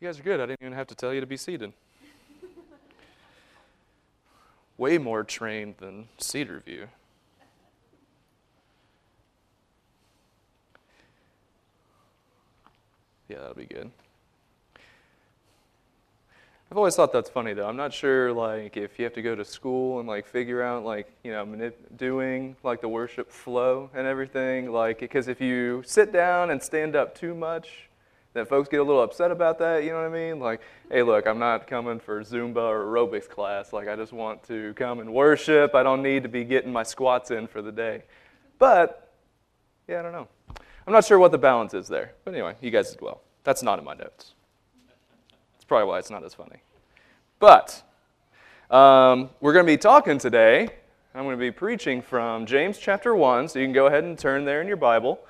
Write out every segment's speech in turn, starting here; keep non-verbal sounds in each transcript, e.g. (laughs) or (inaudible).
You guys are good. I didn't even have to tell you to be seated. (laughs) Way more trained than Cedarview. Yeah, that'll be good. I've always thought that's funny though. I'm not sure like if you have to go to school and like figure out like you know manip- doing like the worship flow and everything like because if you sit down and stand up too much, then folks get a little upset about that. You know what I mean? Like, hey, look, I'm not coming for Zumba or aerobics class. Like, I just want to come and worship. I don't need to be getting my squats in for the day. But yeah, I don't know. I'm not sure what the balance is there. But anyway, you guys as well. That's not in my notes. That's probably why it's not as funny. But um, we're going to be talking today. I'm going to be preaching from James chapter 1, so you can go ahead and turn there in your Bible.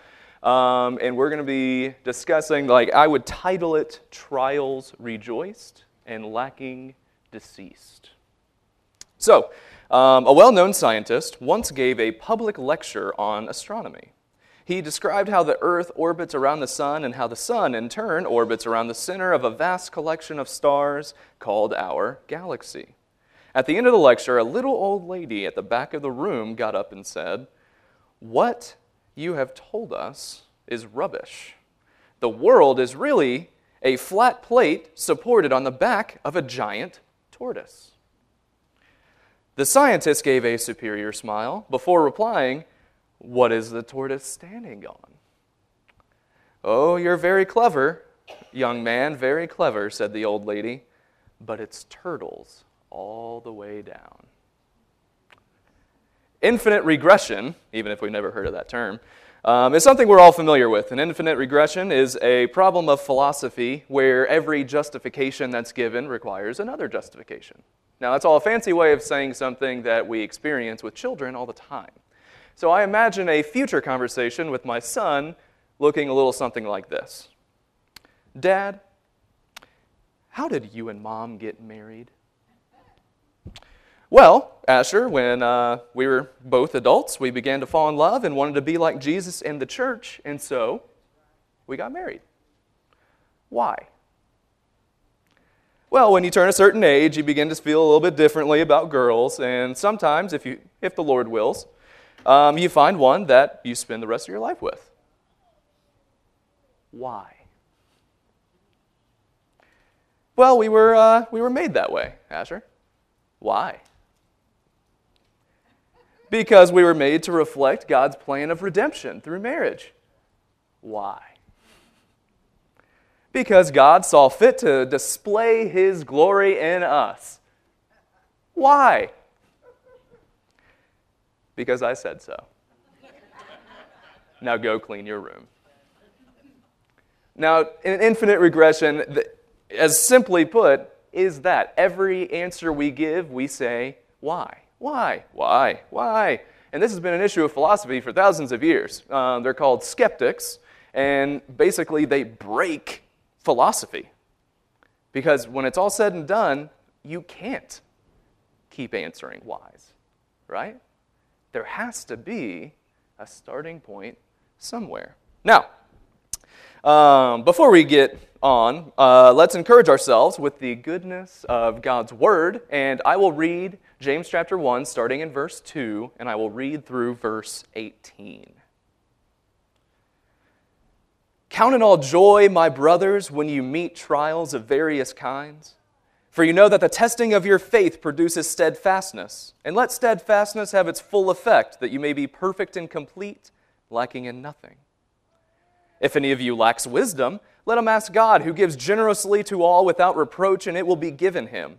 Um, and we're going to be discussing, like, I would title it Trials Rejoiced and Lacking Deceased. So, um, a well known scientist once gave a public lecture on astronomy. He described how the Earth orbits around the Sun and how the Sun, in turn, orbits around the center of a vast collection of stars called our galaxy. At the end of the lecture, a little old lady at the back of the room got up and said, What you have told us is rubbish. The world is really a flat plate supported on the back of a giant tortoise. The scientist gave a superior smile before replying, what is the tortoise standing on? Oh, you're very clever, young man, very clever, said the old lady, but it's turtles all the way down. Infinite regression, even if we've never heard of that term, um, is something we're all familiar with. And infinite regression is a problem of philosophy where every justification that's given requires another justification. Now, that's all a fancy way of saying something that we experience with children all the time. So I imagine a future conversation with my son looking a little something like this Dad, how did you and mom get married? Well, Asher, when uh, we were both adults, we began to fall in love and wanted to be like Jesus and the church, and so we got married. Why? Well, when you turn a certain age, you begin to feel a little bit differently about girls, and sometimes, if, you, if the Lord wills, um, you find one that you spend the rest of your life with. Why? Well, we were, uh, we were made that way, Asher. Why? Because we were made to reflect God's plan of redemption through marriage. Why? Because God saw fit to display his glory in us. Why? Because I said so. now go clean your room. Now, in infinite regression, as simply put, is that every answer we give, we say, why? Why? Why? Why? And this has been an issue of philosophy for thousands of years. Uh, they're called skeptics, and basically they break philosophy. Because when it's all said and done, you can't keep answering whys, right? There has to be a starting point somewhere. Now, um, before we get on, uh, let's encourage ourselves with the goodness of God's Word, and I will read James chapter 1, starting in verse 2, and I will read through verse 18. Count it all joy, my brothers, when you meet trials of various kinds for you know that the testing of your faith produces steadfastness. And let steadfastness have its full effect, that you may be perfect and complete, lacking in nothing. If any of you lacks wisdom, let him ask God, who gives generously to all without reproach, and it will be given him.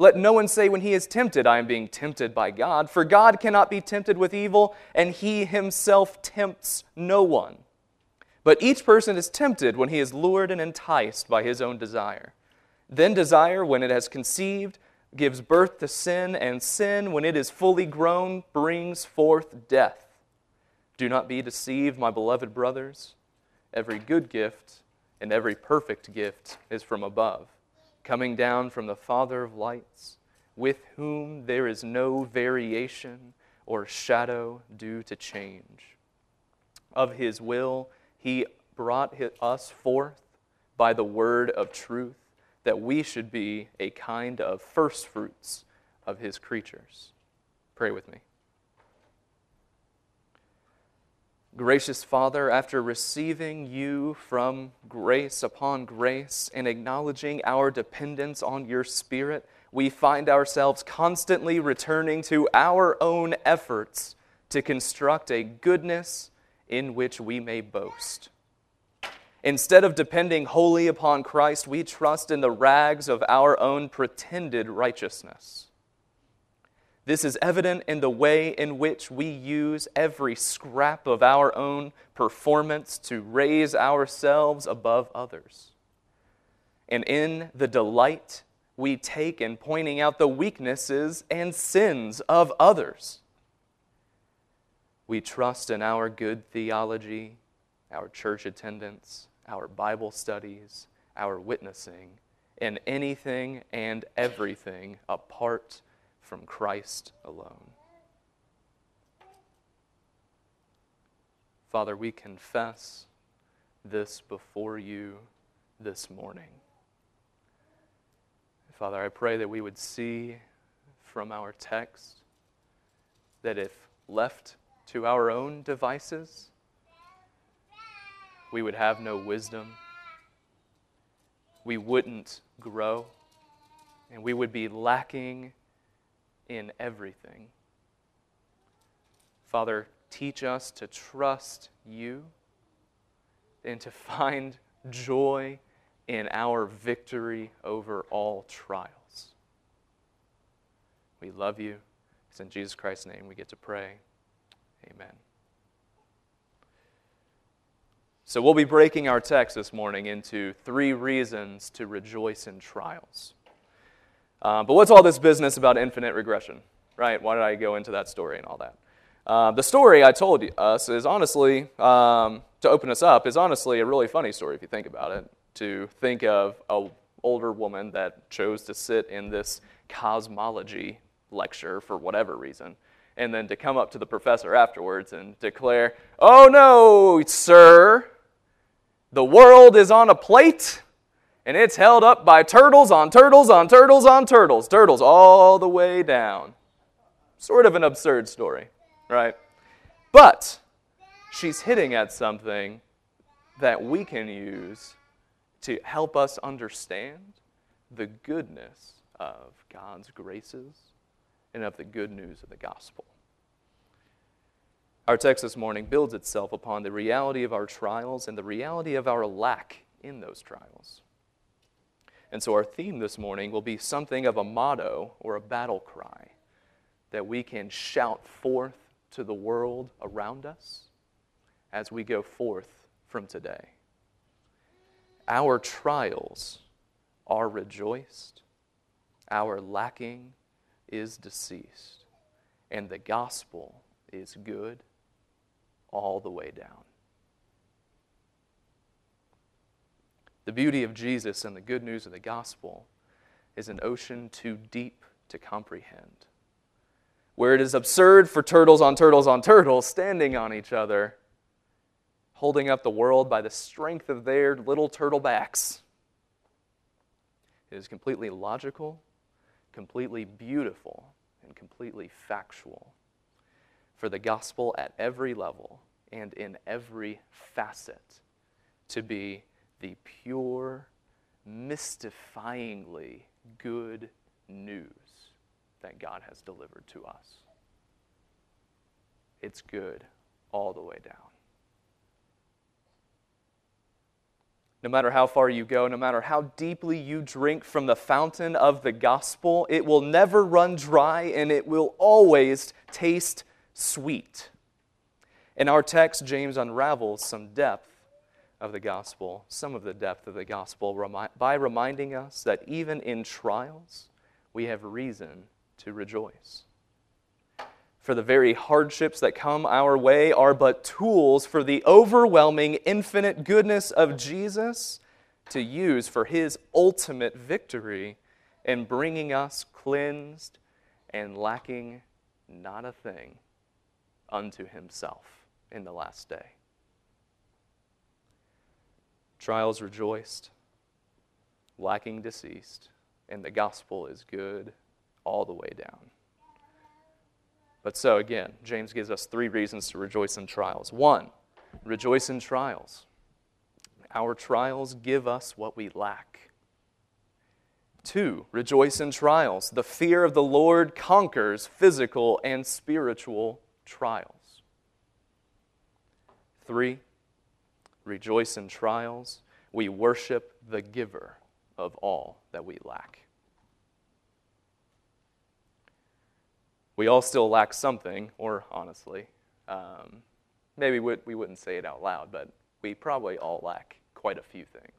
Let no one say when he is tempted, I am being tempted by God, for God cannot be tempted with evil, and he himself tempts no one. But each person is tempted when he is lured and enticed by his own desire. Then desire, when it has conceived, gives birth to sin, and sin, when it is fully grown, brings forth death. Do not be deceived, my beloved brothers. Every good gift and every perfect gift is from above, coming down from the Father of lights, with whom there is no variation or shadow due to change. Of his will, he brought us forth by the word of truth that we should be a kind of first fruits of his creatures. Pray with me. Gracious Father, after receiving you from grace upon grace and acknowledging our dependence on your Spirit, we find ourselves constantly returning to our own efforts to construct a goodness in which we may boast. Instead of depending wholly upon Christ, we trust in the rags of our own pretended righteousness. This is evident in the way in which we use every scrap of our own performance to raise ourselves above others. And in the delight we take in pointing out the weaknesses and sins of others. We trust in our good theology, our church attendance, our Bible studies, our witnessing, in anything and everything apart from Christ alone. Father, we confess this before you this morning. Father, I pray that we would see from our text that if left to our own devices, we would have no wisdom. We wouldn't grow. And we would be lacking in everything. Father, teach us to trust you and to find joy in our victory over all trials. We love you. It's in Jesus Christ's name we get to pray. Amen. So we'll be breaking our text this morning into three reasons to rejoice in trials. Uh, but what's all this business about infinite regression, right? Why did I go into that story and all that? Uh, the story I told us is honestly, um, to open us up, is honestly a really funny story if you think about it. To think of an older woman that chose to sit in this cosmology lecture for whatever reason and then to come up to the professor afterwards and declare, Oh no, sir, the world is on a plate and it's held up by turtles on turtles on turtles on turtles, turtles all the way down. Sort of an absurd story, right? But she's hitting at something that we can use to help us understand the goodness of God's graces and of the good news of the gospel. Our text this morning builds itself upon the reality of our trials and the reality of our lack in those trials. And so, our theme this morning will be something of a motto or a battle cry that we can shout forth to the world around us as we go forth from today. Our trials are rejoiced, our lacking is deceased, and the gospel is good all the way down. The beauty of Jesus and the good news of the gospel is an ocean too deep to comprehend. Where it is absurd for turtles on turtles on turtles standing on each other, holding up the world by the strength of their little turtle backs. It is completely logical, completely beautiful, and completely factual for the gospel at every level and in every facet to be the pure, mystifyingly good news that God has delivered to us. it's good all the way down. No matter how far you go, no matter how deeply you drink from the fountain of the gospel, it will never run dry and it will always taste sweet. In our text, James unravels some depth of the gospel, some of the depth of the gospel, by reminding us that even in trials, we have reason to rejoice. For the very hardships that come our way are but tools for the overwhelming, infinite goodness of Jesus to use for his ultimate victory in bringing us cleansed and lacking not a thing unto himself in the last day. Trials rejoiced, lacking deceased, and the gospel is good all the way down. But so again, James gives us three reasons to rejoice in trials. One, rejoice in trials. Our trials give us what we lack. Two, rejoice in trials. The fear of the Lord conquers physical and spiritual trials. Three, rejoice in trials. We worship the giver of all that we lack. We all still lack something, or honestly, um, maybe we, we wouldn't say it out loud, but we probably all lack quite a few things.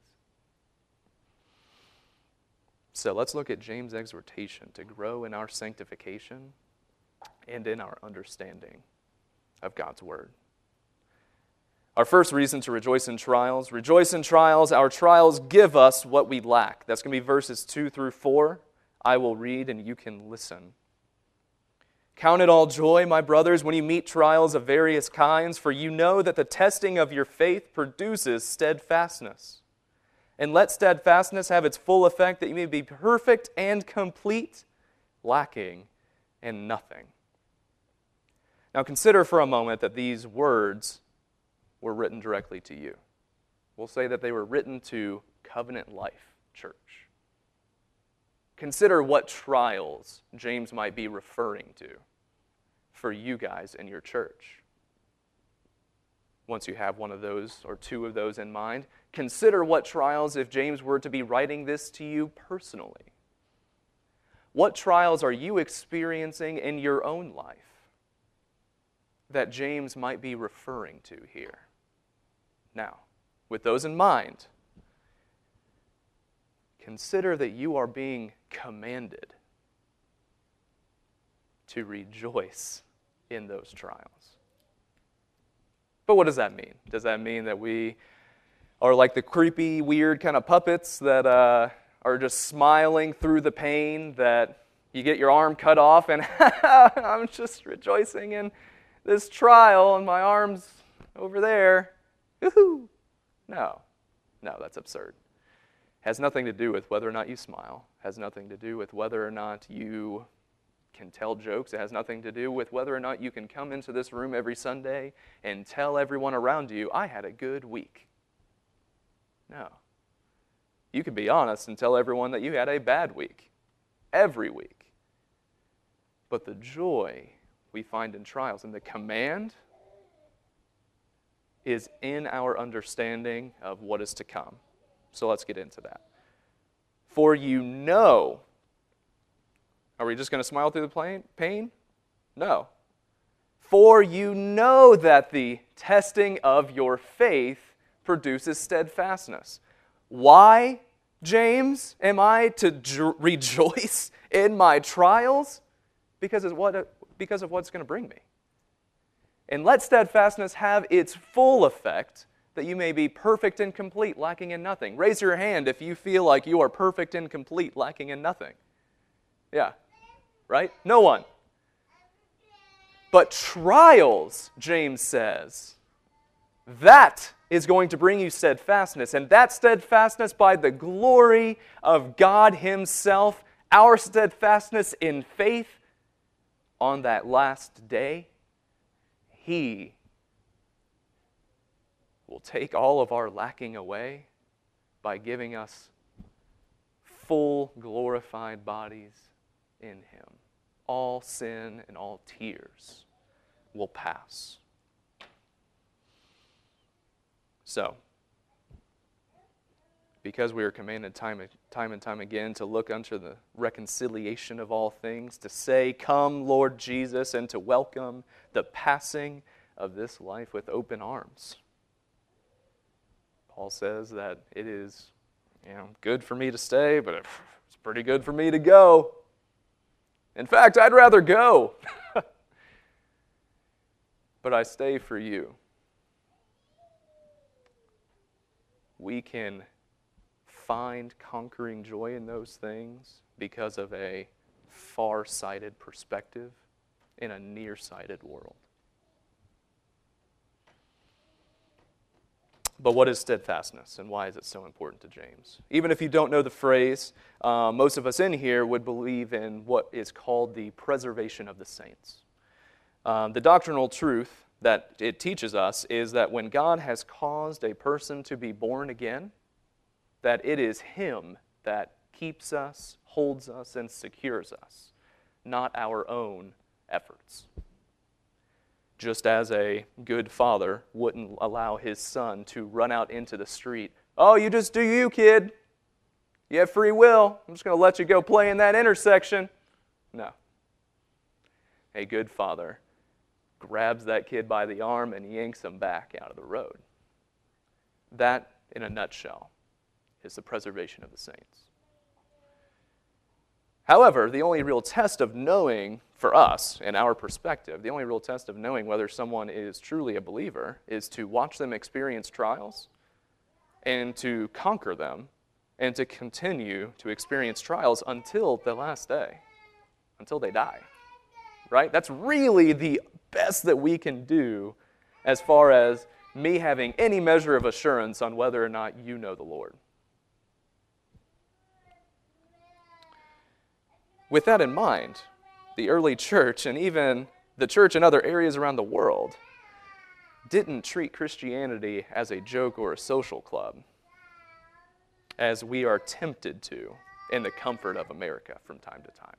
So let's look at James' exhortation to grow in our sanctification and in our understanding of God's Word. Our first reason to rejoice in trials rejoice in trials. Our trials give us what we lack. That's going to be verses 2 through 4. I will read and you can listen. Count it all joy, my brothers, when you meet trials of various kinds, for you know that the testing of your faith produces steadfastness. And let steadfastness have its full effect, that you may be perfect and complete, lacking in nothing. Now consider for a moment that these words were written directly to you. We'll say that they were written to Covenant Life Church. Consider what trials James might be referring to for you guys in your church. Once you have one of those or two of those in mind, consider what trials if James were to be writing this to you personally. What trials are you experiencing in your own life that James might be referring to here? Now, with those in mind, consider that you are being commanded to rejoice in those trials. But what does that mean? Does that mean that we are like the creepy, weird kind of puppets that uh, are just smiling through the pain, that you get your arm cut off and (laughs) I'm just rejoicing in this trial and my arm's over there? Woohoo! No, no, that's absurd. Has nothing to do with whether or not you smile. Has nothing to do with whether or not you can tell jokes. It has nothing to do with whether or not you can come into this room every Sunday and tell everyone around you, I had a good week. No. You can be honest and tell everyone that you had a bad week. Every week. But the joy we find in trials and the command is in our understanding of what is to come. So let's get into that. For you know, are we just going to smile through the pain? No. For you know that the testing of your faith produces steadfastness. Why, James, am I to rejoice in my trials? Because of, what, because of what's going to bring me. And let steadfastness have its full effect, that you may be perfect and complete, lacking in nothing. Raise your hand if you feel like you are perfect and complete, lacking in nothing. Yeah, right? No one. But trials, James says, that is going to bring you steadfastness. And that steadfastness by the glory of God Himself, our steadfastness in faith on that last day he will take all of our lacking away by giving us full glorified bodies in Him. All sin and all tears will pass. So, because we are commanded time, time and time again to look unto the reconciliation of all things, to say, Come, Lord Jesus, and to welcome the passing of this life with open arms. Paul says that it is you know, good for me to stay, but it's pretty good for me to go. In fact, I'd rather go. (laughs) but I stay for you. We can find conquering joy in those things because of a far sighted perspective in a nearsighted world. But what is steadfastness and why is it so important to James? Even if you don't know the phrase, uh, most of us in here would believe in what is called the preservation of the saints. Um, the doctrinal truth that it teaches us is that when God has caused a person to be born again, that it is Him that keeps us, holds us, and secures us, not our own efforts just as a good father wouldn't allow his son to run out into the street. Oh, you just do you, kid. You have free will. I'm just going to let you go play in that intersection. No. A good father grabs that kid by the arm and yanks him back out of the road. That, in a nutshell, is the preservation of the saints. However, the only real test of knowing for us, in our perspective, the only real test of knowing whether someone is truly a believer is to watch them experience trials and to conquer them and to continue to experience trials until the last day, until they die. Right? That's really the best that we can do as far as me having any measure of assurance on whether or not you know the Lord. With that in mind, the early church and even the church in other areas around the world didn't treat Christianity as a joke or a social club, as we are tempted to in the comfort of America from time to time.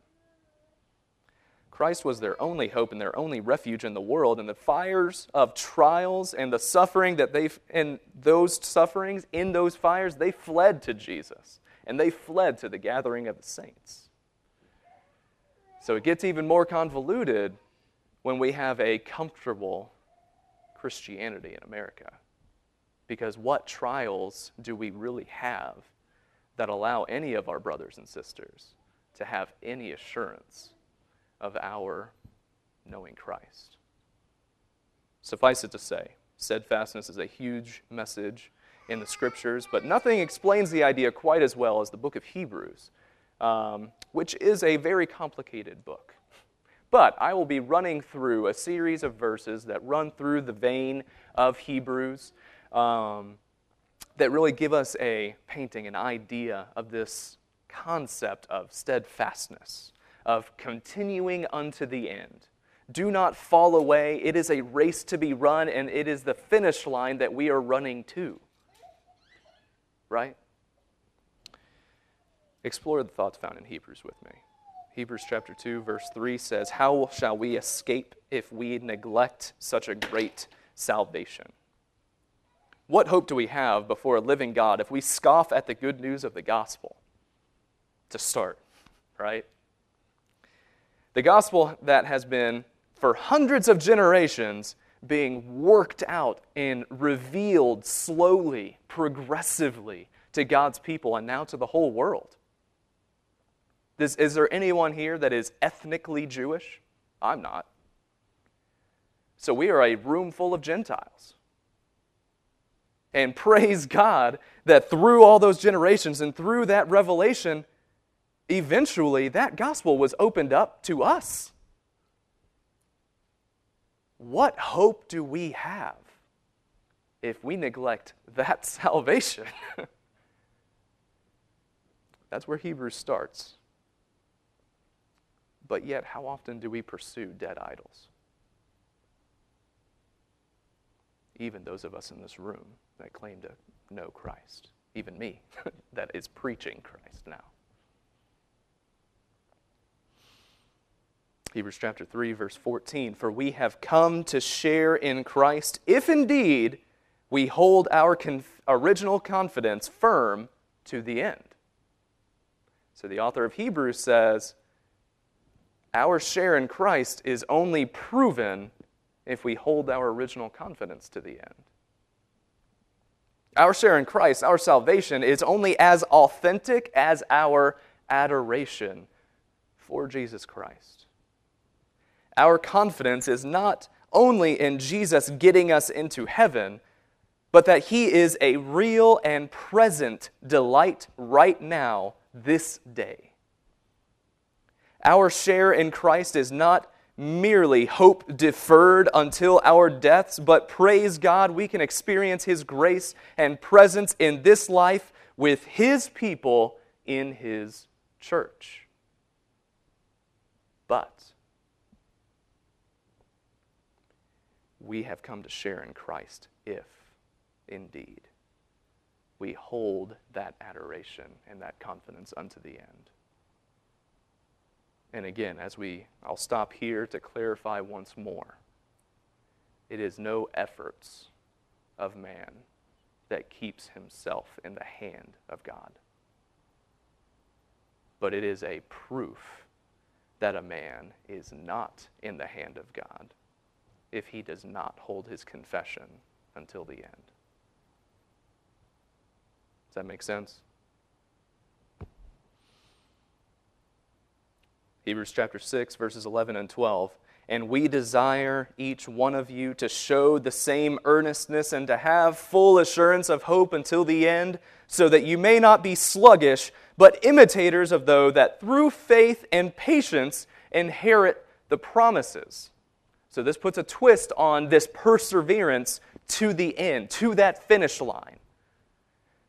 Christ was their only hope and their only refuge in the world, and the fires of trials and the suffering that they, and those sufferings, in those fires, they fled to Jesus, and they fled to the gathering of the saints. So it gets even more convoluted when we have a comfortable Christianity in America. Because what trials do we really have that allow any of our brothers and sisters to have any assurance of our knowing Christ? Suffice it to say, steadfastness is a huge message in the scriptures, but nothing explains the idea quite as well as the book of Hebrews um, which is a very complicated book. But I will be running through a series of verses that run through the vein of Hebrews um, that really give us a painting, an idea of this concept of steadfastness, of continuing unto the end. Do not fall away. It is a race to be run, and it is the finish line that we are running to. Right? Explore the thoughts found in Hebrews with me. Hebrews chapter 2, verse 3 says, How shall we escape if we neglect such a great salvation? What hope do we have before a living God if we scoff at the good news of the gospel? To start, right? The gospel that has been, for hundreds of generations, being worked out and revealed slowly, progressively to God's people and now to the whole world. Is, is there anyone here that is ethnically Jewish? I'm not. So we are a room full of Gentiles. And praise God that through all those generations and through that revelation, eventually that gospel was opened up to us. What hope do we have if we neglect that (laughs) salvation? That's where Hebrews starts. But yet, how often do we pursue dead idols? Even those of us in this room that claim to know Christ, even me (laughs) that is preaching Christ now. Hebrews chapter 3, verse 14 For we have come to share in Christ, if indeed we hold our conf- original confidence firm to the end. So the author of Hebrews says, Our share in Christ is only proven if we hold our original confidence to the end. Our share in Christ, our salvation, is only as authentic as our adoration for Jesus Christ. Our confidence is not only in Jesus getting us into heaven, but that He is a real and present delight right now, this day. Our share in Christ is not merely hope deferred until our deaths, but praise God, we can experience His grace and presence in this life with His people in His church. But we have come to share in Christ if, indeed, we hold that adoration and that confidence unto the end. And again, as we, I'll stop here to clarify once more. It is no efforts of man that keeps himself in the hand of God. But it is a proof that a man is not in the hand of God if he does not hold his confession until the end. Does that make sense? Hebrews chapter 6, verses 11 and 12. And we desire each one of you to show the same earnestness and to have full assurance of hope until the end, so that you may not be sluggish, but imitators of those that through faith and patience inherit the promises. So this puts a twist on this perseverance to the end, to that finish line.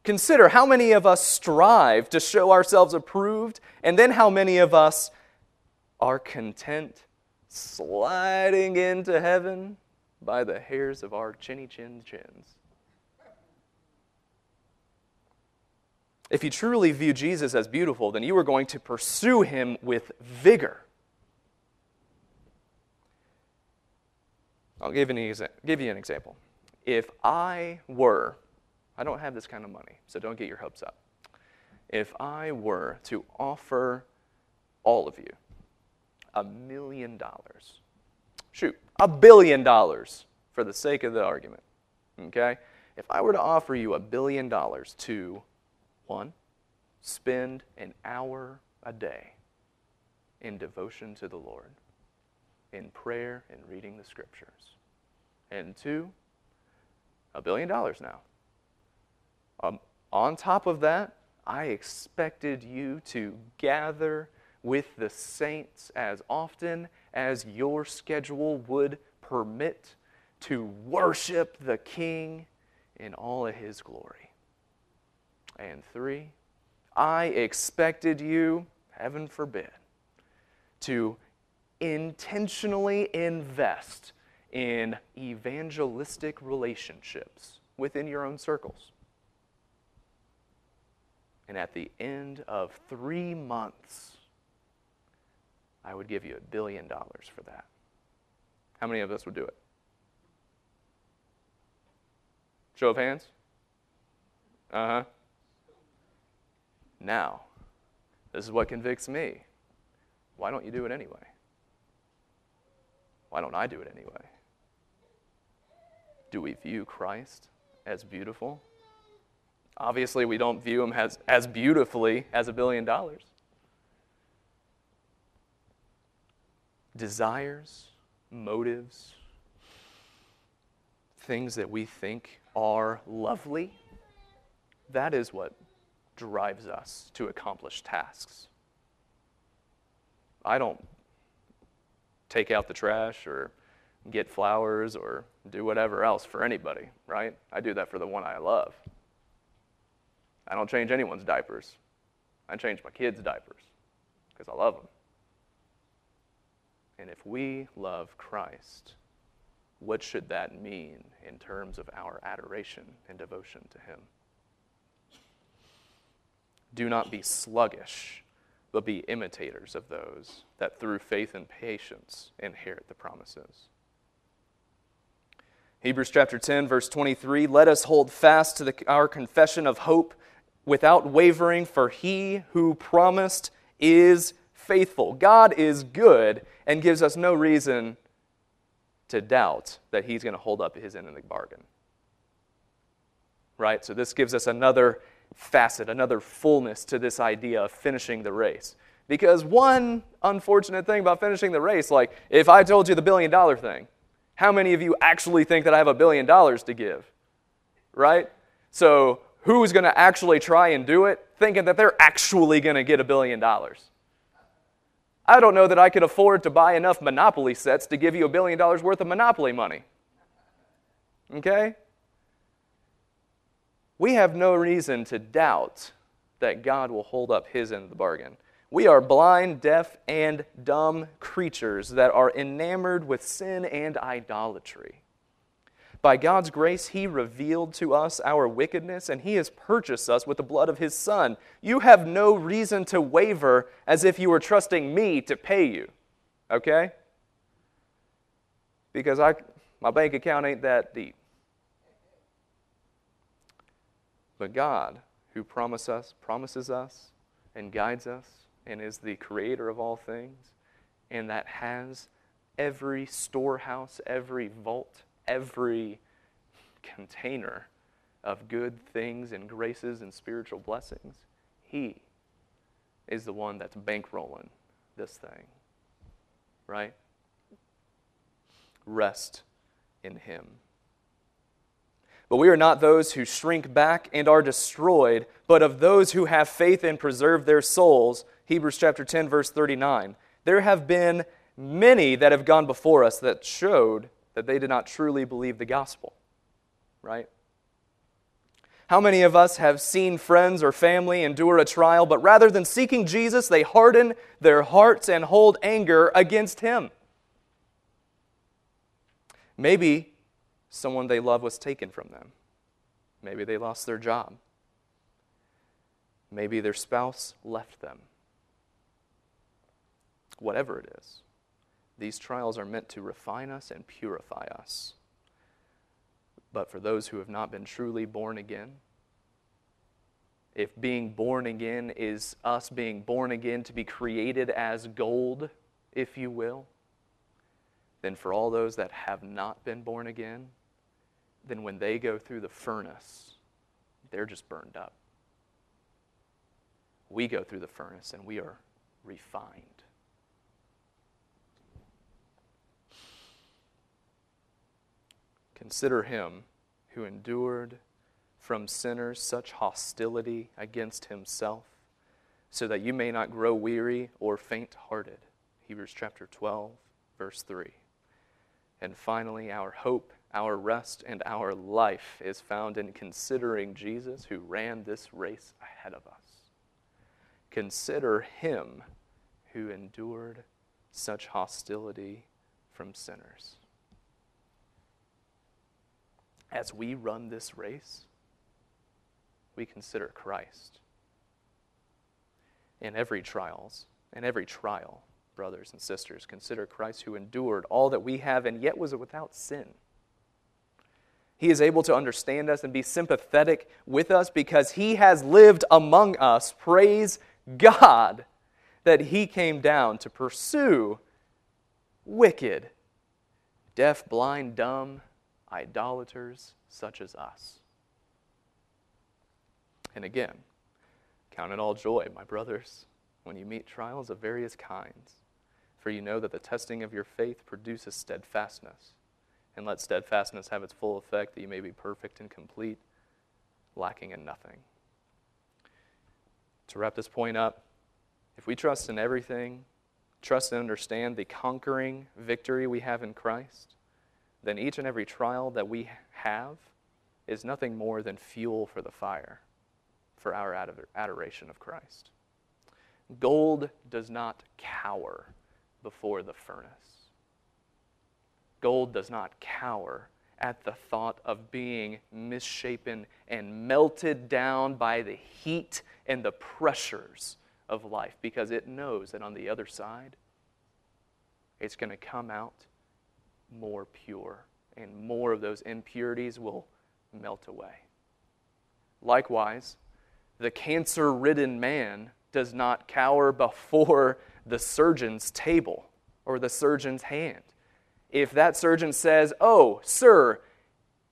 Consider how many of us strive to show ourselves approved, and then how many of us are content sliding into heaven by the hairs of our chinny chin chins. If you truly view Jesus as beautiful, then you are going to pursue him with vigor. I'll give, an give you an example. If I were, I don't have this kind of money, so don't get your hopes up. If I were to offer all of you a million dollars. Shoot, a billion dollars for the sake of the argument. Okay? If I were to offer you a billion dollars to, one, spend an hour a day in devotion to the Lord, in prayer and reading the scriptures, and two, a billion dollars now. Um, on top of that, I expected you to gather with the saints as often as your schedule would permit to worship the King in all of his glory. And three, I expected you, heaven forbid, to intentionally invest in evangelistic relationships within your own circles. And at the end of three months, I would give you a billion dollars for that. How many of us would do it? Show of hands? Uh huh. Now, this is what convicts me. Why don't you do it anyway? Why don't I do it anyway? Do we view Christ as beautiful? Obviously, we don't view him as, as beautifully as a billion dollars. Desires, motives, things that we think are lovely, that is what drives us to accomplish tasks. I don't take out the trash or get flowers or do whatever else for anybody, right? I do that for the one I love. I don't change anyone's diapers. I change my kids' diapers because I love them. And if we love Christ, what should that mean in terms of our adoration and devotion to Him? Do not be sluggish, but be imitators of those that through faith and patience inherit the promises. Hebrews chapter 10, verse 23 Let us hold fast to the, our confession of hope without wavering, for he who promised is faithful. God is good and gives us no reason to doubt that he's going to hold up his end of the bargain. Right? So, this gives us another facet, another fullness to this idea of finishing the race. Because one unfortunate thing about finishing the race, like if I told you the billion dollar thing, how many of you actually think that I have a billion dollars to give? Right? So, who's going to actually try and do it thinking that they're actually going to get a billion dollars? I don't know that I could afford to buy enough Monopoly sets to give you a billion dollars worth of Monopoly money. Okay? We have no reason to doubt that God will hold up his end of the bargain. We are blind, deaf, and dumb creatures that are enamored with sin and idolatry. By God's grace, He revealed to us our wickedness, and He has purchased us with the blood of His Son. You have no reason to waver as if you were trusting me to pay you, okay? Because I, my bank account ain't that deep. But God, who promise us, promises us and guides us, and is the creator of all things, and that has every storehouse, every vault, every container of good things and graces and spiritual blessings. He is the one that's bankrolling this thing. Right? Rest in Him. But we are not those who shrink back and are destroyed, but of those who have faith and preserve their souls. Hebrews chapter 10 verse 39. There have been many that have gone before us that showed that they did not truly believe the gospel. Right? How many of us have seen friends or family endure a trial, but rather than seeking Jesus, they harden their hearts and hold anger against him? Maybe someone they love was taken from them. Maybe they lost their job. Maybe their spouse left them. Whatever it is, these trials are meant to refine us and purify us. But for those who have not been truly born again, if being born again is us being born again to be created as gold, if you will, then for all those that have not been born again, then when they go through the furnace, they're just burned up. We go through the furnace and we are refined. Consider him who endured from sinners such hostility against himself, so that you may not grow weary or faint hearted. Hebrews chapter 12, verse 3. And finally, our hope our rest and our life is found in considering Jesus who ran this race ahead of us. Consider him who endured such hostility from sinners. As we run this race, we consider Christ. In every trials, in every trial, brothers and sisters, consider Christ who endured all that we have and yet was without sin. He is able to understand us and be sympathetic with us because He has lived among us. Praise God that He came down to pursue wicked, deaf, blind, dumb, idolaters such as us. And again, count it all joy, my brothers, when you meet trials of various kinds, for you know that the testing of your faith produces steadfastness and let steadfastness have its full effect, that you may be perfect and complete, lacking in nothing. To wrap this point up, if we trust in everything, trust and understand the conquering victory we have in Christ, then each and every trial that we have is nothing more than fuel for the fire for our adoration of Christ. Gold does not cower before the furnace. Gold does not cower at the thought of being misshapen and melted down by the heat and the pressures of life because it knows that on the other side, it's going to come out more pure, and more of those impurities will melt away. Likewise, the cancer ridden man does not cower before the surgeon's table or the surgeon's hand. If that surgeon says, Oh, sir,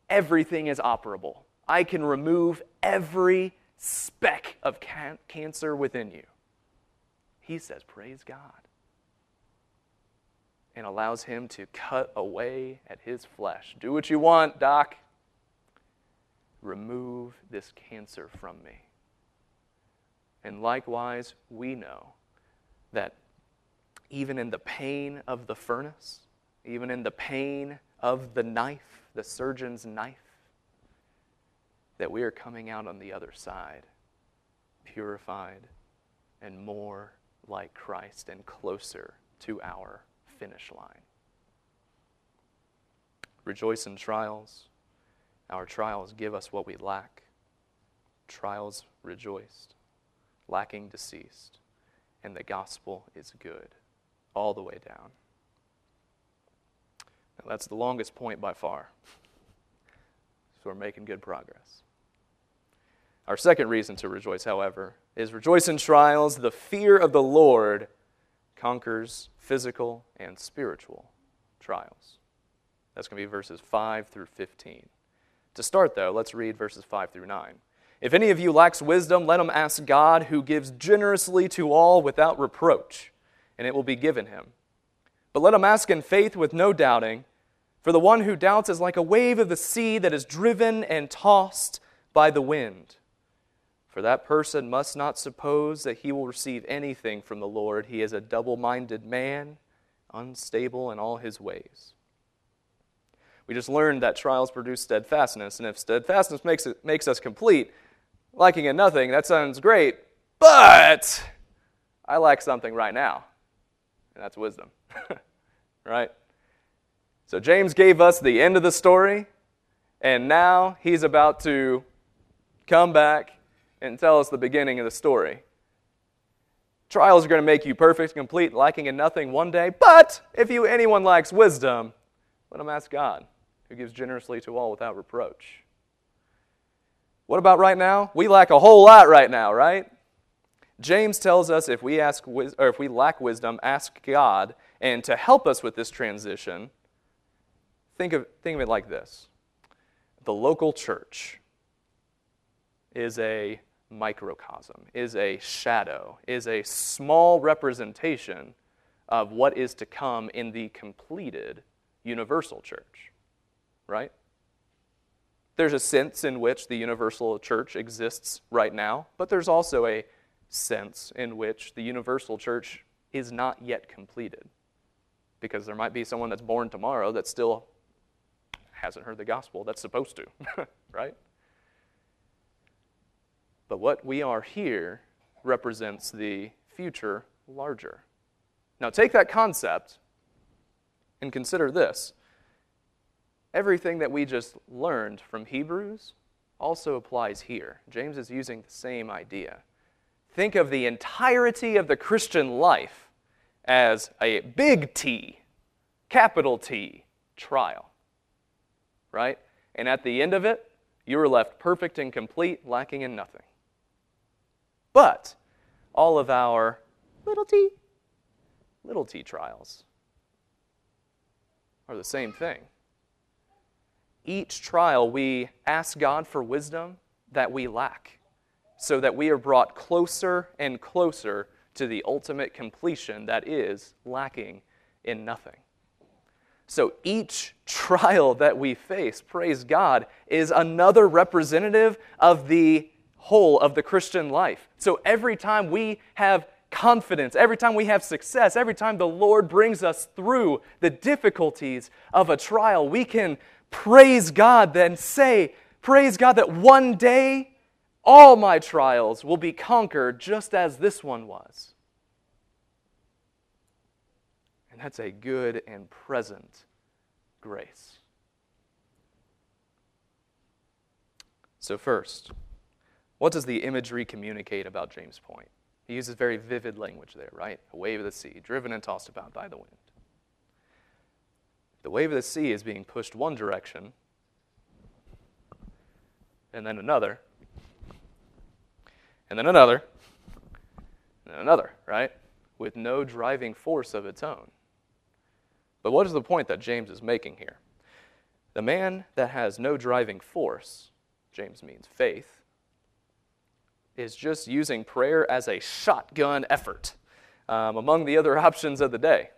everything is operable, I can remove every speck of can- cancer within you, he says, Praise God. And allows him to cut away at his flesh. Do what you want, doc. Remove this cancer from me. And likewise, we know that even in the pain of the furnace, even in the pain of the knife, the surgeon's knife, that we are coming out on the other side, purified and more like Christ and closer to our finish line. Rejoice in trials. Our trials give us what we lack. Trials rejoiced lacking deceased, and the gospel is good all the way down. Now, that's the longest point by far. So we're making good progress. Our second reason to rejoice, however, is rejoice in trials. The fear of the Lord conquers physical and spiritual trials. That's going to be verses 5 through 15. To start, though, let's read verses 5 through 9. If any of you lacks wisdom, let him ask God, who gives generously to all without reproach, and it will be given him. But let him ask in faith with no doubting, for the one who doubts is like a wave of the sea that is driven and tossed by the wind. For that person must not suppose that he will receive anything from the Lord. He is a double minded man, unstable in all his ways. We just learned that trials produce steadfastness, and if steadfastness makes, it, makes us complete, lacking in nothing, that sounds great, but I lack something right now, and that's wisdom. (laughs) right? So James gave us the end of the story, and now he's about to come back and tell us the beginning of the story. Trials are going to make you perfect, complete, lacking in nothing one day, but if you anyone lacks wisdom, let him ask God, who gives generously to all without reproach. What about right now? We lack a whole lot right now, right? James tells us if we ask or if we lack wisdom, ask God, and to help us with this transition, think of think of it like this. The local church is a microcosm, is a shadow, is a small representation of what is to come in the completed universal church. Right? There's a sense in which the universal church exists right now, but there's also a sense in which the universal church is not yet completed. Because there might be someone that's born tomorrow that still hasn't heard the gospel that's supposed to, (laughs) right? But what we are here represents the future larger. Now, take that concept and consider this Everything that we just learned from Hebrews also applies here. James is using the same idea. Think of the entirety of the Christian life as a big T, capital T, trial. Right? And at the end of it, you are left perfect and complete, lacking in nothing. But all of our little t, little t trials are the same thing each trial, we ask God for wisdom that we lack, so that we are brought closer and closer to the ultimate completion that is lacking in nothing. So each trial that we face, praise God, is another representative of the whole of the Christian life. So every time we have confidence, every time we have success, every time the Lord brings us through the difficulties of a trial, we can praise God, then say, Praise God that one day all my trials will be conquered just as this one was. And that's a good and present grace. So, first, what does the imagery communicate about James' point? He uses very vivid language there, right? A wave of the sea, driven and tossed about by the wind. The wave of the sea is being pushed one direction and then another, and then another, and then another, right? With no driving force of its own. But what is the point that James is making here? The man that has no driving force, James means faith, is just using prayer as a shotgun effort um, among the other (laughs) options of the day.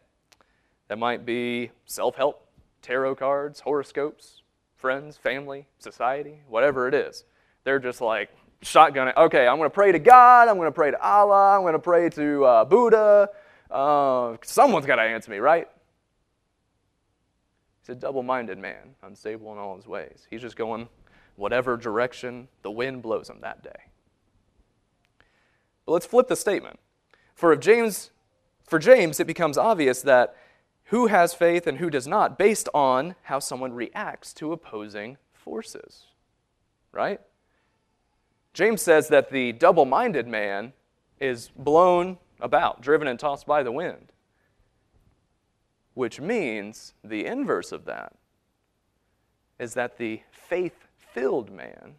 That might be self help, tarot cards, horoscopes, friends, family, society, whatever it is. They're just like shotgunning. Okay, I'm going to pray to God. I'm going to pray to Allah. I'm going to pray to uh, Buddha. Uh, someone's got to answer me, right? He's a double minded man, unstable in all his ways. He's just going whatever direction the wind blows him that day. But let's flip the statement. For if James for James it becomes obvious that who has faith and who does not based on how someone reacts to opposing forces. Right? James says that the double-minded man is blown about, driven and tossed by the wind. Which means the inverse of that is that the faith filled man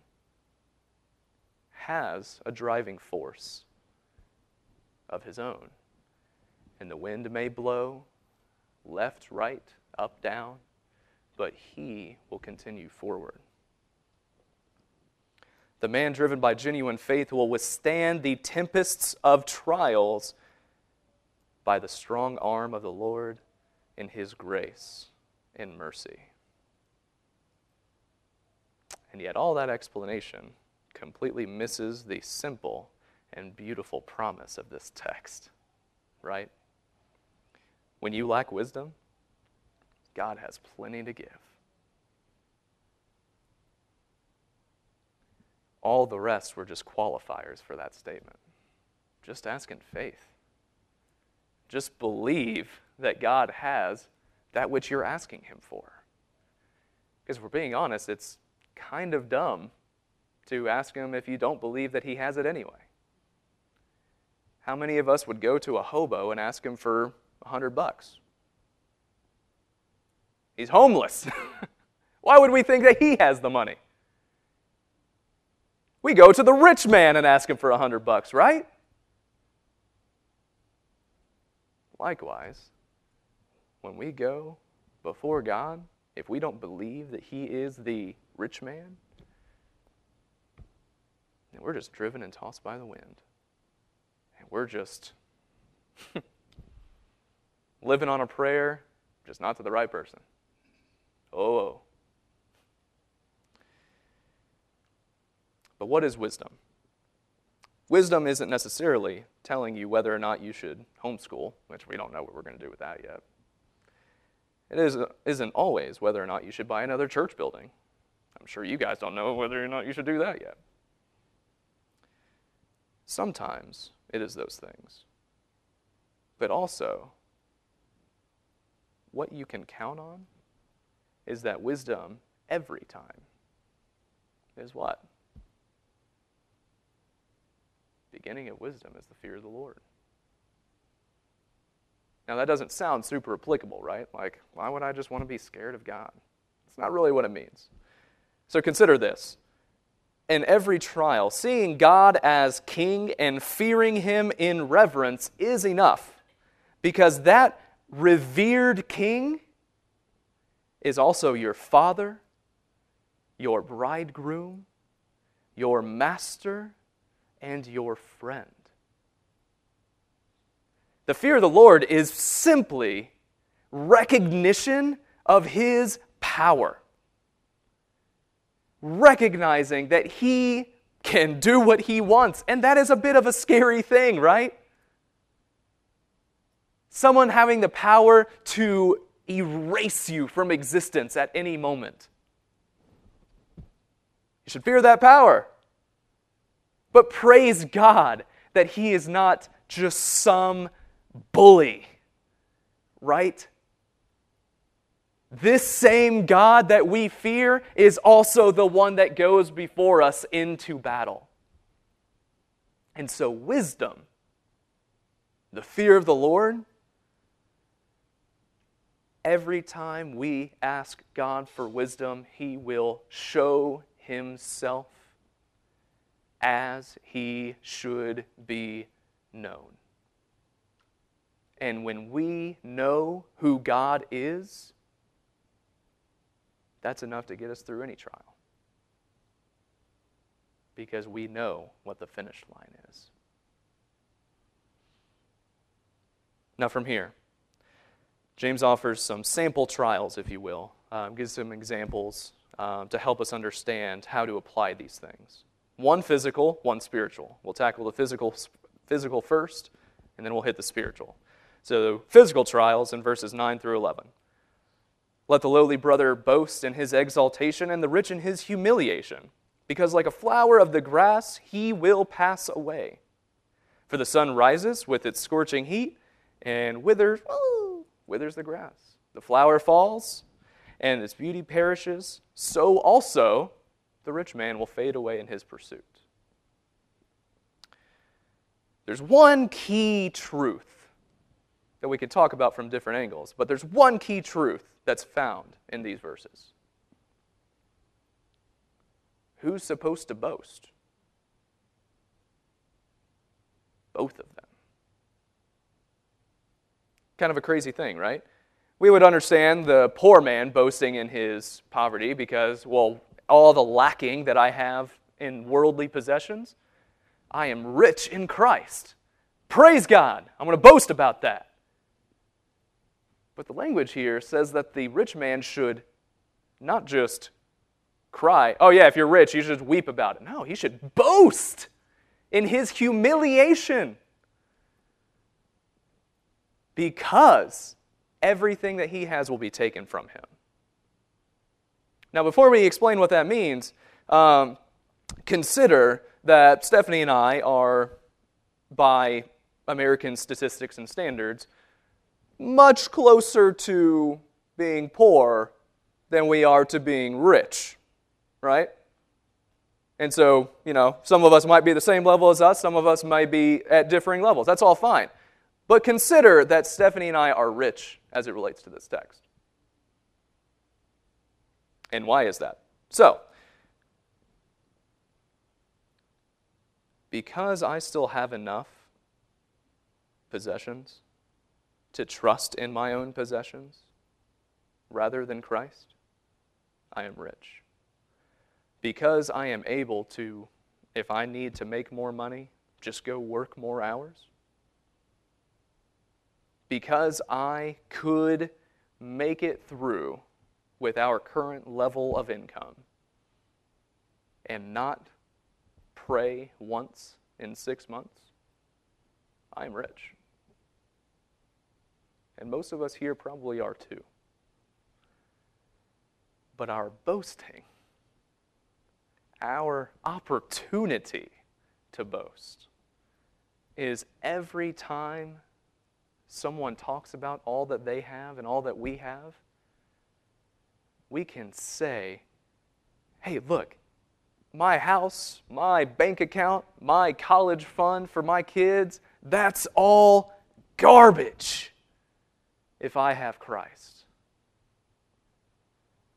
has a driving force of his own. And the wind may blow left, right, up, down, but he will continue forward. The man driven by genuine faith will withstand the tempests of trials by the strong arm of the Lord in his grace and mercy. And yet, all that explanation completely misses the simple and beautiful promise of this text, right? When you lack wisdom, God has plenty to give. All the rest were just qualifiers for that statement. Just ask in faith. Just believe that God has that which you're asking Him for. Because if we're being honest, it's kind of dumb to ask Him if you don't believe that He has it anyway. How many of us would go to a hobo and ask him for a hundred bucks? He's homeless. (laughs) Why would we think that he has the money? We go to the rich man and ask him for a hundred bucks, right? Likewise, when we go before God, if we don't believe that He is the rich man, then we're just driven and tossed by the wind. We're just (laughs) living on a prayer, just not to the right person. Oh, oh. But what is wisdom? Wisdom isn't necessarily telling you whether or not you should homeschool, which we don't know what we're going to do with that yet. It is, isn't always whether or not you should buy another church building. I'm sure you guys don't know whether or not you should do that yet. Sometimes it is those things. But also, what you can count on is that wisdom every time is what? Beginning of wisdom is the fear of the Lord. Now, that doesn't sound super applicable, right? Like, why would I just want to be scared of God? It's not really what it means. So consider this in every trial, seeing God as king and fearing him in reverence is enough because that revered king is also your father, your bridegroom, your master, and your friend. The fear of the Lord is simply recognition of his power recognizing that he can do what he wants. And that is a bit of a scary thing, right? Someone having the power to erase you from existence at any moment. You should fear that power. But praise God that he is not just some bully, right? This same God that we fear is also the one that goes before us into battle. And so, wisdom the fear of the Lord, every time we ask God for wisdom, He will show Himself as He should be known. And when we know who God is, that's enough to get us through any trial. Because we know what the finish line is. Now, from here, James offers some sample trials, if you will, um, gives some examples um, to help us understand how to apply these things. One physical, one spiritual. We'll tackle the physical, physical first, and then we'll hit the spiritual. So, physical trials in verses 9 through 11. Let the lowly brother boast in his exaltation, and the rich in his humiliation, because like a flower of the grass, he will pass away. For the sun rises with its scorching heat and withers, withers the grass. The flower falls, and its beauty perishes. So also the rich man will fade away in his pursuit. There's one key truth that we could talk about from different angles, but there's one key truth that's found in these verses. Who's supposed to boast? Both of them. Kind of a crazy thing, right? We would understand the poor man boasting in his poverty because, well, all the lacking that I have in worldly possessions, I am rich in Christ. Praise God. I'm going to boast about that. But the language here says that the rich man should not just cry, oh, yeah, if you're rich, you should weep about it. No, he should boast in his humiliation because everything that he has will be taken from him. Now, before we explain what that means, um, consider that Stephanie and I are, by American statistics and standards, much closer to being poor than we are to being rich, right? And so, you know, some of us might be the same level as us, some of us might be at differing levels. That's all fine. But consider that Stephanie and I are rich as it relates to this text. And why is that? So, because I still have enough possessions to trust in my own possessions rather than Christ, I am rich. Because I am able to, if I need to make more money, just go work more hours. Because I could make it through with our current level of income and not pray once in six months, I'm rich. And most of us here probably are too. But our boasting, our opportunity to boast, is every time someone talks about all that they have and all that we have, we can say, hey, look, my house, my bank account, my college fund for my kids, that's all garbage if I have Christ.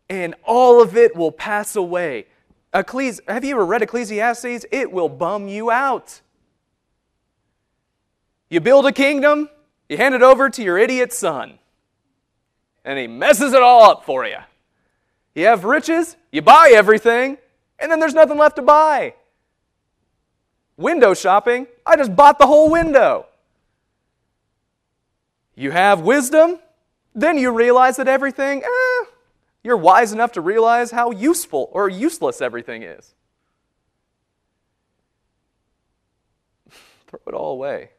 And all of it will pass away. Ecclesi- have you ever read Ecclesiastes? It will bum you out. You build a kingdom, you hand it over to your idiot son, and he messes it all up for you. You have riches, you buy everything, and then there's nothing left to buy. Window shopping, I just bought the whole window. You have wisdom, then you realize that everything, eh, you're wise enough to realize how useful or useless everything is. (laughs) Throw it all away.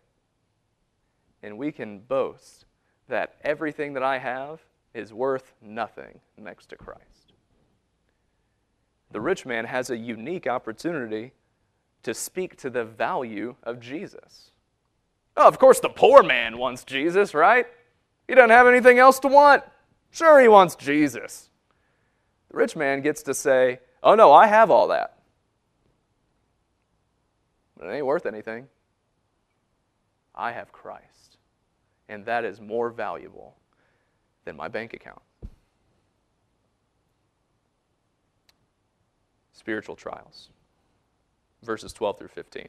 And we can boast that everything that I have is worth nothing next to Christ the rich man has a unique opportunity to speak to the value of Jesus. Oh, of course, the poor man wants Jesus, right? He doesn't have anything else to want. Sure, he wants Jesus. The rich man gets to say, Oh, no, I have all that. But it ain't worth anything. I have Christ. and that is more valuable than my bank account. Spiritual trials, verses 12 through 15.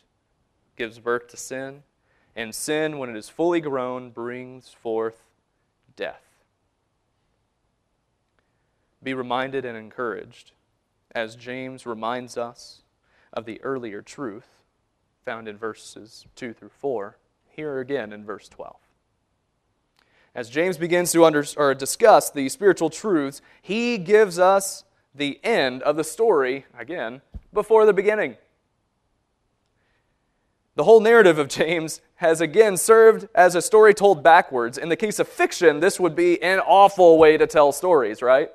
gives birth to sin, and sin, when it is fully grown, brings forth death. Be reminded and encouraged as James reminds us of the earlier truth found in verses 2 through 4, here again in verse 12. As James begins to under, or discuss the spiritual truths, he gives us the end of the story, again, before the beginning. The whole narrative of James has again served as a story told backwards. In the case of fiction, this would be an awful way to tell stories, right?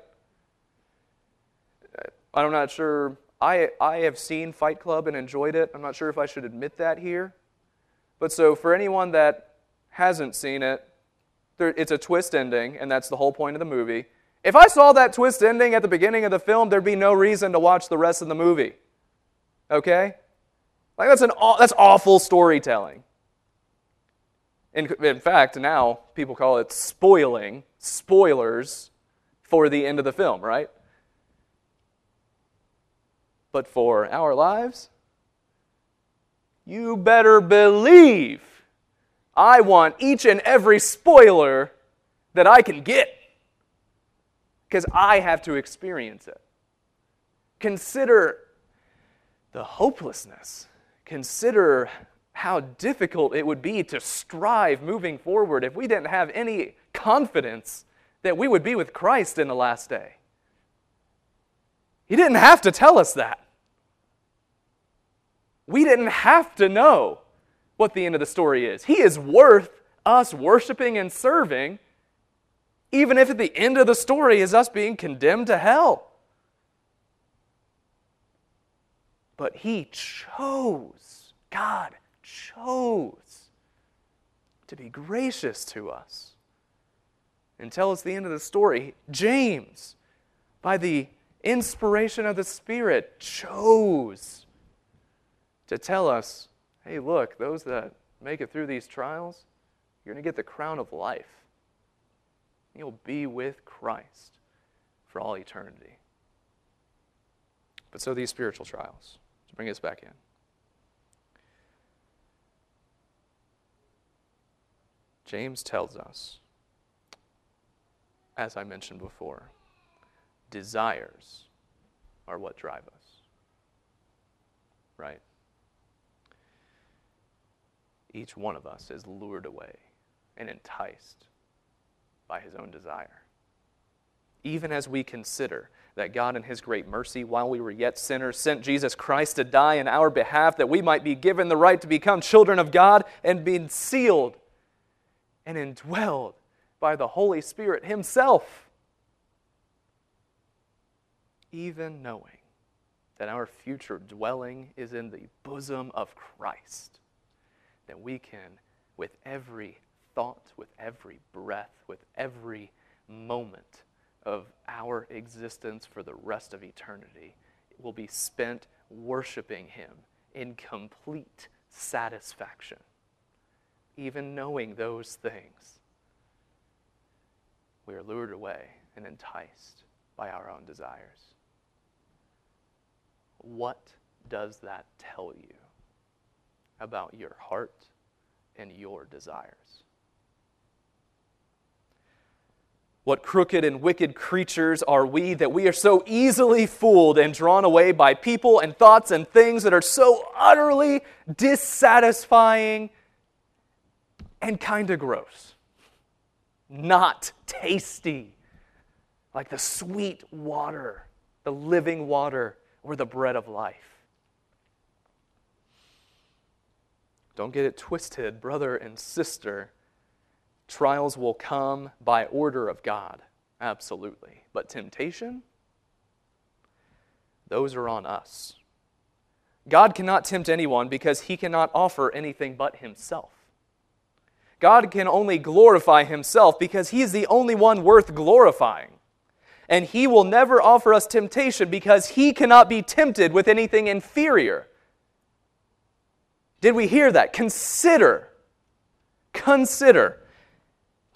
I'm not sure. I, I have seen Fight Club and enjoyed it. I'm not sure if I should admit that here. But so, for anyone that hasn't seen it, there, it's a twist ending, and that's the whole point of the movie. If I saw that twist ending at the beginning of the film, there'd be no reason to watch the rest of the movie. Okay? Like, that's, an, that's awful storytelling. In, in fact, now people call it spoiling, spoilers for the end of the film, right? But for our lives, you better believe I want each and every spoiler that I can get because I have to experience it. Consider the hopelessness. Consider how difficult it would be to strive moving forward if we didn't have any confidence that we would be with Christ in the last day. He didn't have to tell us that. We didn't have to know what the end of the story is. He is worth us worshiping and serving, even if at the end of the story is us being condemned to hell. But He chose, God chose to be gracious to us and tell us the end of the story. James, by the inspiration of the Spirit, chose to tell us hey, look, those that make it through these trials, you're going to get the crown of life. You'll be with Christ for all eternity. But so these spiritual trials, bring us back in. James tells us, as I mentioned before, desires are what drive us. Right? Each one of us is lured away and enticed by his own desire. Even as we consider that God, in His great mercy, while we were yet sinners, sent Jesus Christ to die in our behalf, that we might be given the right to become children of God and be sealed and indwelled by the Holy Spirit Himself even knowing that our future dwelling is in the bosom of Christ, that we can, with every thought, with every breath, with every moment of our existence for the rest of eternity, will be spent worshiping Him in complete satisfaction. Even knowing those things, we are lured away and enticed by our own desires. What does that tell you about your heart and your desires? What crooked and wicked creatures are we that we are so easily fooled and drawn away by people and thoughts and things that are so utterly dissatisfying and kind of gross? Not tasty, like the sweet water, the living water we're the bread of life. Don't get it twisted, brother and sister. Trials will come by order of God, absolutely. But temptation, those are on us. God cannot tempt anyone because he cannot offer anything but himself. God can only glorify himself because he is the only one worth glorifying. And he will never offer us temptation because he cannot be tempted with anything inferior. Did we hear that? Consider. Consider.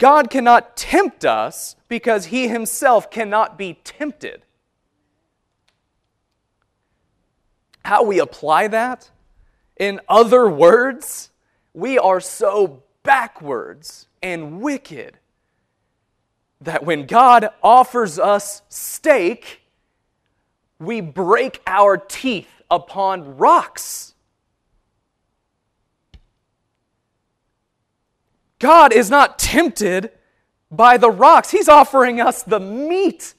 God cannot tempt us because he himself cannot be tempted. How we apply that? In other words, we are so backwards and wicked that when God offers us steak, we break our teeth upon rocks. God is not tempted by the rocks. He's offering us the meat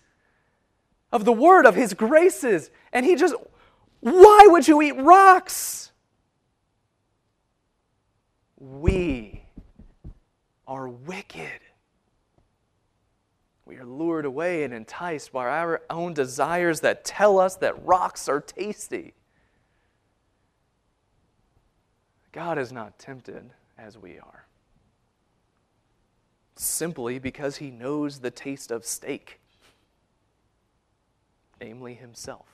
of the word of his graces. And he just, why would you eat rocks? We are wicked. We are lured away and enticed by our own desires that tell us that rocks are tasty. God is not tempted as we are, simply because he knows the taste of steak, namely himself.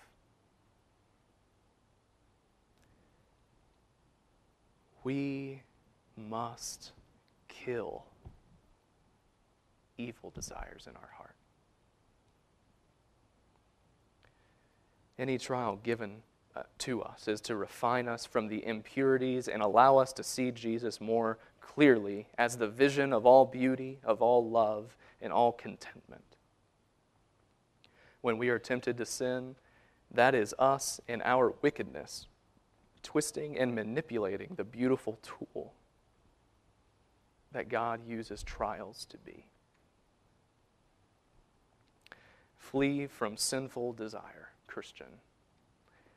We must kill evil desires in our heart. Any trial given uh, to us is to refine us from the impurities and allow us to see Jesus more clearly as the vision of all beauty, of all love, and all contentment. When we are tempted to sin, that is us in our wickedness, twisting and manipulating the beautiful tool that God uses trials to be. Flee from sinful desire, Christian.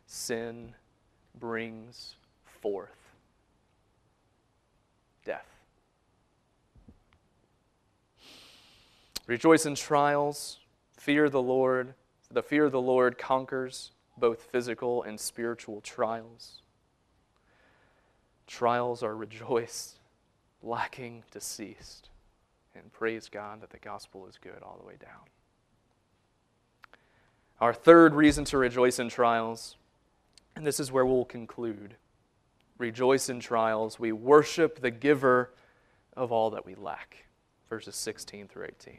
Sin brings forth death. Rejoice in trials, fear the Lord. The fear of the Lord conquers both physical and spiritual trials. Trials are rejoiced, lacking deceased. And praise God that the gospel is good all the way down. Our third reason to rejoice in trials, and this is where we'll conclude rejoice in trials. We worship the giver of all that we lack. Verses 16 through 18.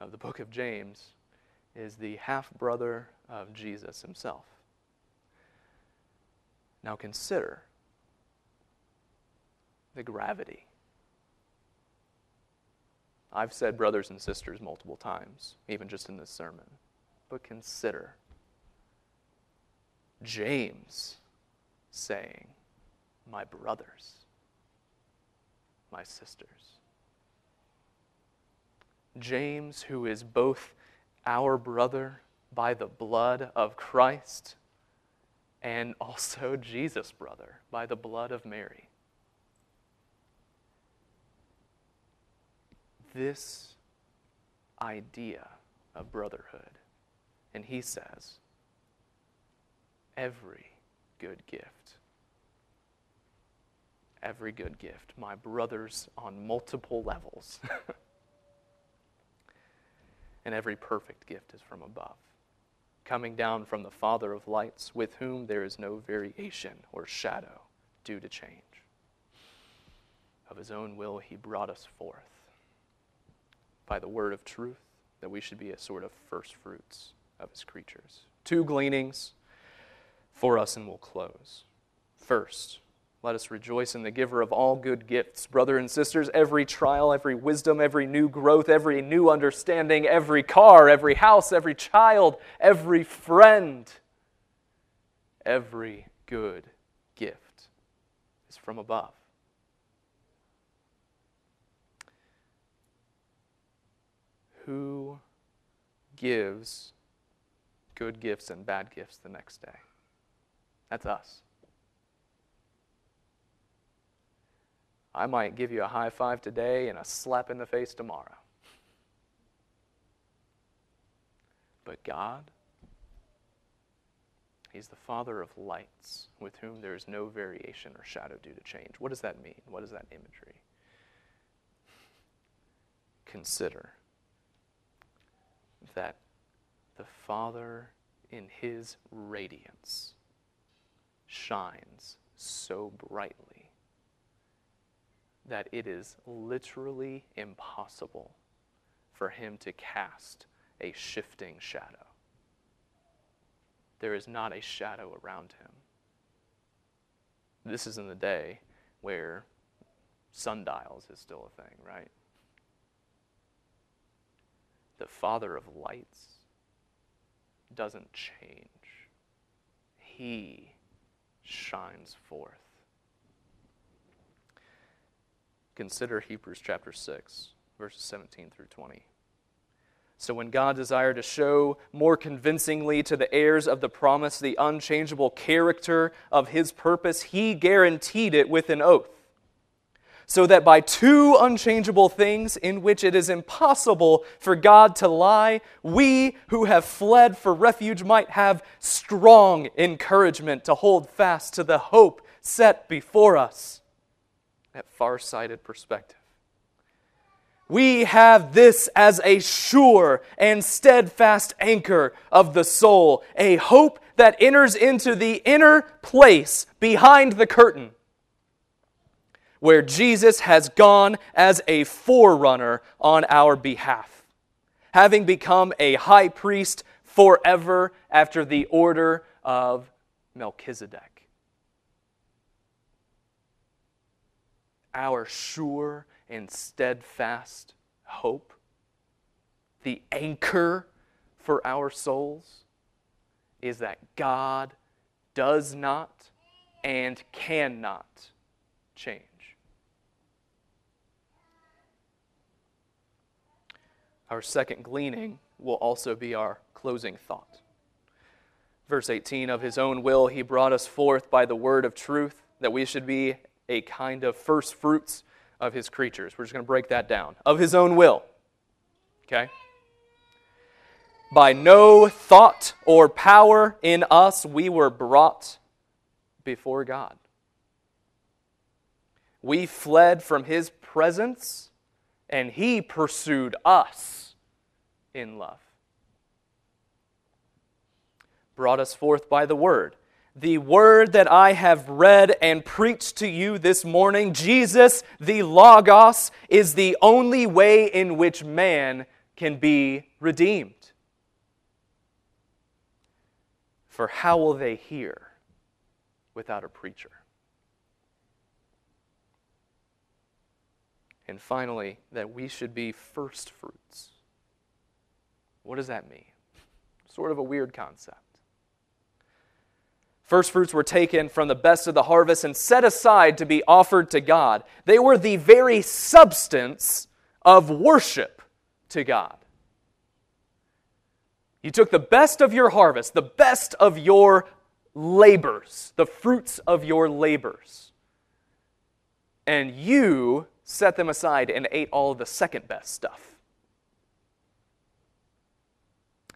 of the book of James, is the half brother of Jesus himself. Now consider the gravity I've said brothers and sisters multiple times, even just in this sermon. But consider James saying, My brothers, my sisters. James, who is both our brother by the blood of Christ and also (laughs) Jesus' brother by the blood of Mary. this idea of brotherhood. And he says, every good gift, every good gift, my brothers on multiple levels, (laughs) and every perfect gift is from above, coming down from the Father of lights, with whom there is no variation or shadow due to change. Of his own will, he brought us forth by the word of truth, that we should be a sort of first fruits of his creatures. Two gleanings for us, and we'll close. First, Let us rejoice in the giver of all good gifts. Brother and sisters, every trial, every wisdom, every new growth, every new understanding, every car, every house, every child, every friend, every good gift is from above. Who gives good gifts and bad gifts the next day? That's us. I might give you a high five today and a slap in the face tomorrow. But God, He's the Father of lights, with whom there is no variation or shadow due to change. What does that mean? What is that imagery? Consider that the Father, in His radiance, shines so brightly that it is literally impossible for him to cast a shifting shadow. There is not a shadow around him. This is in the day where sundials is still a thing, right? The Father of lights doesn't change, He shines forth. Consider Hebrews chapter 6, verses 17 through 20. So, when God desired to show more convincingly to the heirs of the promise the unchangeable character of his purpose, he guaranteed it with an oath. So that by two unchangeable things in which it is impossible for God to lie, we who have fled for refuge might have strong encouragement to hold fast to the hope set before us that far-sighted perspective. We have this as a sure and steadfast anchor of the soul, a hope that enters into the inner place behind the curtain, where Jesus has gone as a forerunner on our behalf, having become a high priest forever after the order of Melchizedek. Our sure and steadfast hope, the anchor for our souls, is that God does not and cannot change. Our second gleaning will also be our closing thought. Verse 18 Of his own will, he brought us forth by the word of truth, that we should be a kind of first fruits of his creatures. We're just going to break that down. Of his own will. Okay? By no thought or power in us we were brought before God. We fled from his presence and he pursued us in love. Brought us forth by the word the word that I have read and preached to you this morning, Jesus, the Logos, is the only way in which man can be redeemed. For how will they hear without a preacher? And finally, that we should be first fruits. What does that mean? Sort of a weird concept. First fruits were taken from the best of the harvest and set aside to be offered to God. They were the very substance of worship to God. You took the best of your harvest, the best of your labors, the fruits of your labors, and you set them aside and ate all of the second best stuff.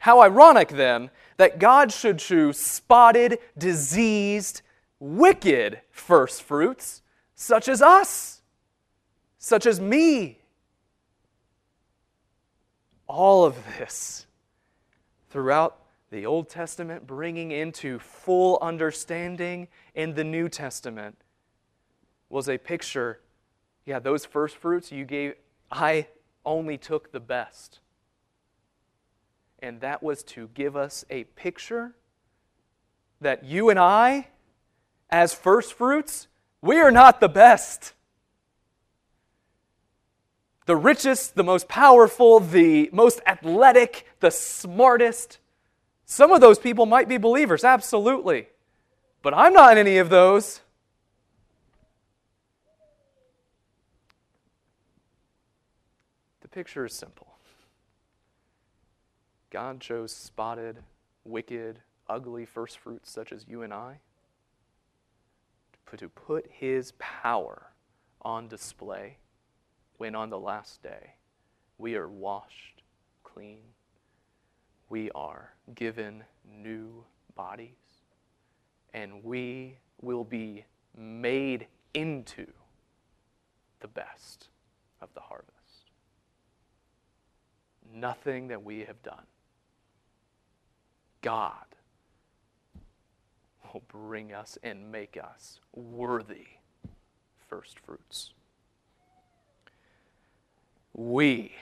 How ironic then that God should choose spotted, diseased, wicked first fruits, such as us, such as me. All of this throughout the Old Testament, bringing into full understanding in the New Testament, was a picture. Yeah, those first fruits you gave, I only took the best and that was to give us a picture that you and I, as first fruits, We are not the best. The richest, the most powerful, the most athletic, the smartest. Some of those people might be believers, absolutely. But I'm not any of those. The picture is simple God chose spotted, wicked, ugly first fruits such as you and I to put his power on display when on the last day we are washed clean, we are given new bodies, and we will be made into the best of the harvest. Nothing that we have done. God will bring us and make us worthy first fruits. We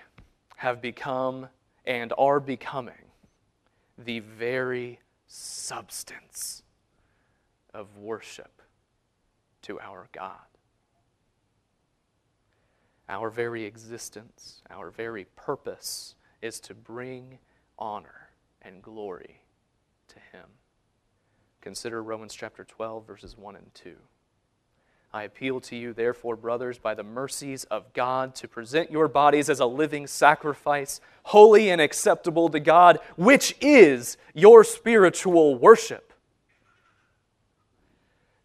have become and are becoming the very substance of worship to our God. Our very existence, our very purpose is to bring honor and glory to Him. Consider Romans chapter 12, verses 1 and 2. I appeal to you, therefore, brothers, by the mercies of God, to present your bodies as a living sacrifice, holy and acceptable to God, which is your spiritual worship.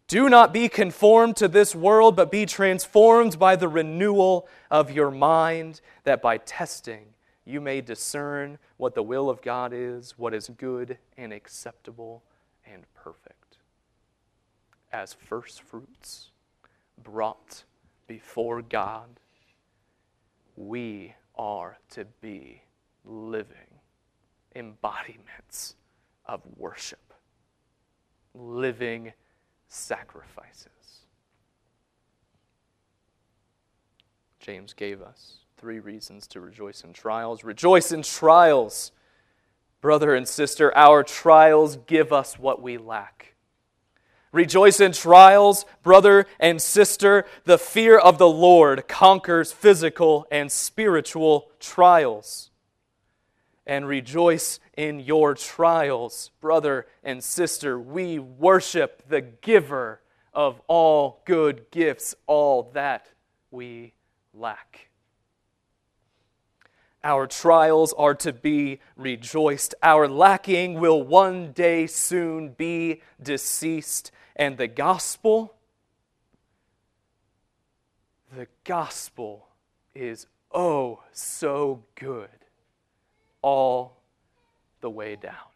Do not be conformed to this world, but be transformed by the renewal of your mind, that by testing you may discern what the will of God is, what is good and acceptable and perfect. As first fruits brought before God, we are to be living embodiments of worship, living sacrifices. James gave us three reasons to rejoice in trials. Rejoice in trials. Brother and sister, our trials give us what we lack. Rejoice in trials, brother and sister. The fear of the Lord conquers physical and spiritual trials. And rejoice in your trials, brother and sister. We worship the giver of all good gifts, all that we lack. Our trials are to be rejoiced. Our lacking will one day soon be deceased and the gospel, the gospel is oh so good all the way down.